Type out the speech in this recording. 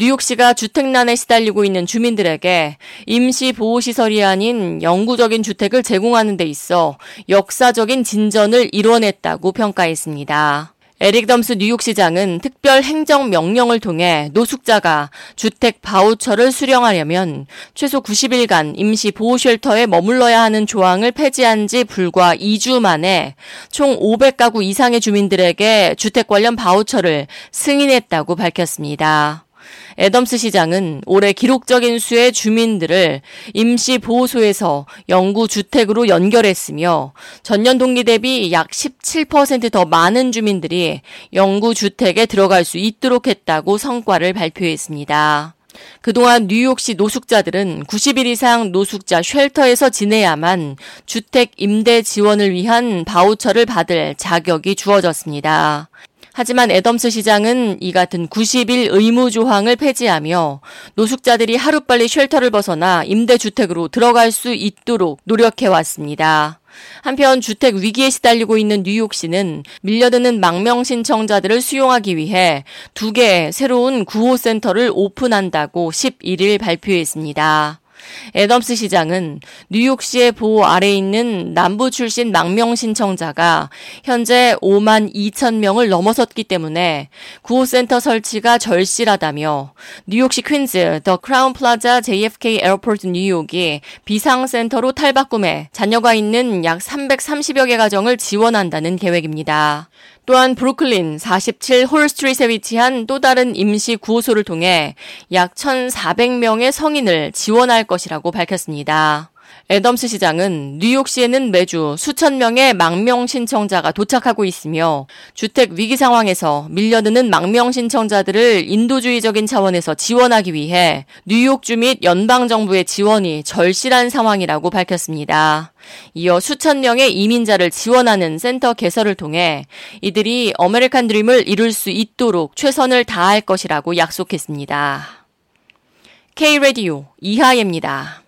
뉴욕시가 주택난에 시달리고 있는 주민들에게 임시 보호시설이 아닌 영구적인 주택을 제공하는 데 있어 역사적인 진전을 이뤄냈다고 평가했습니다. 에릭 덤스 뉴욕시장은 특별 행정 명령을 통해 노숙자가 주택 바우처를 수령하려면 최소 90일간 임시 보호 쉘터에 머물러야 하는 조항을 폐지한 지 불과 2주 만에 총 500가구 이상의 주민들에게 주택 관련 바우처를 승인했다고 밝혔습니다. 애덤스 시장은 올해 기록적인 수의 주민들을 임시 보호소에서 영구 주택으로 연결했으며 전년 동기 대비 약 17%더 많은 주민들이 영구 주택에 들어갈 수 있도록 했다고 성과를 발표했습니다. 그동안 뉴욕시 노숙자들은 90일 이상 노숙자 쉘터에서 지내야만 주택 임대 지원을 위한 바우처를 받을 자격이 주어졌습니다. 하지만 애덤스 시장은 이 같은 90일 의무 조항을 폐지하며 노숙자들이 하루빨리 shelter를 벗어나 임대주택으로 들어갈 수 있도록 노력해왔습니다. 한편 주택 위기에 시달리고 있는 뉴욕시는 밀려드는 망명 신청자들을 수용하기 위해 두 개의 새로운 구호 센터를 오픈한다고 11일 발표했습니다. 애덤스 시장은 뉴욕시의 보호 아래 있는 남부 출신 망명 신청자가 현재 5만 2천 명을 넘어섰기 때문에 구호센터 설치가 절실하다며 뉴욕시 퀸즈 더 크라운 플라자 JFK 에어포트 뉴욕이 비상센터로 탈바꿈해 자녀가 있는 약 330여 개 가정을 지원한다는 계획입니다. 또한 브루클린 47 Hall Street에 위치한 또 다른 임시 구호소를 통해 약 1,400명의 성인을 지원할 것이라고 밝혔습니다. 애덤스 시장은 뉴욕시에는 매주 수천 명의 망명 신청자가 도착하고 있으며 주택 위기 상황에서 밀려드는 망명 신청자들을 인도주의적인 차원에서 지원하기 위해 뉴욕주 및 연방정부의 지원이 절실한 상황이라고 밝혔습니다. 이어 수천 명의 이민자를 지원하는 센터 개설을 통해 이들이 아메리칸 드림을 이룰 수 있도록 최선을 다할 것이라고 약속했습니다. K-Radio 이하예입니다.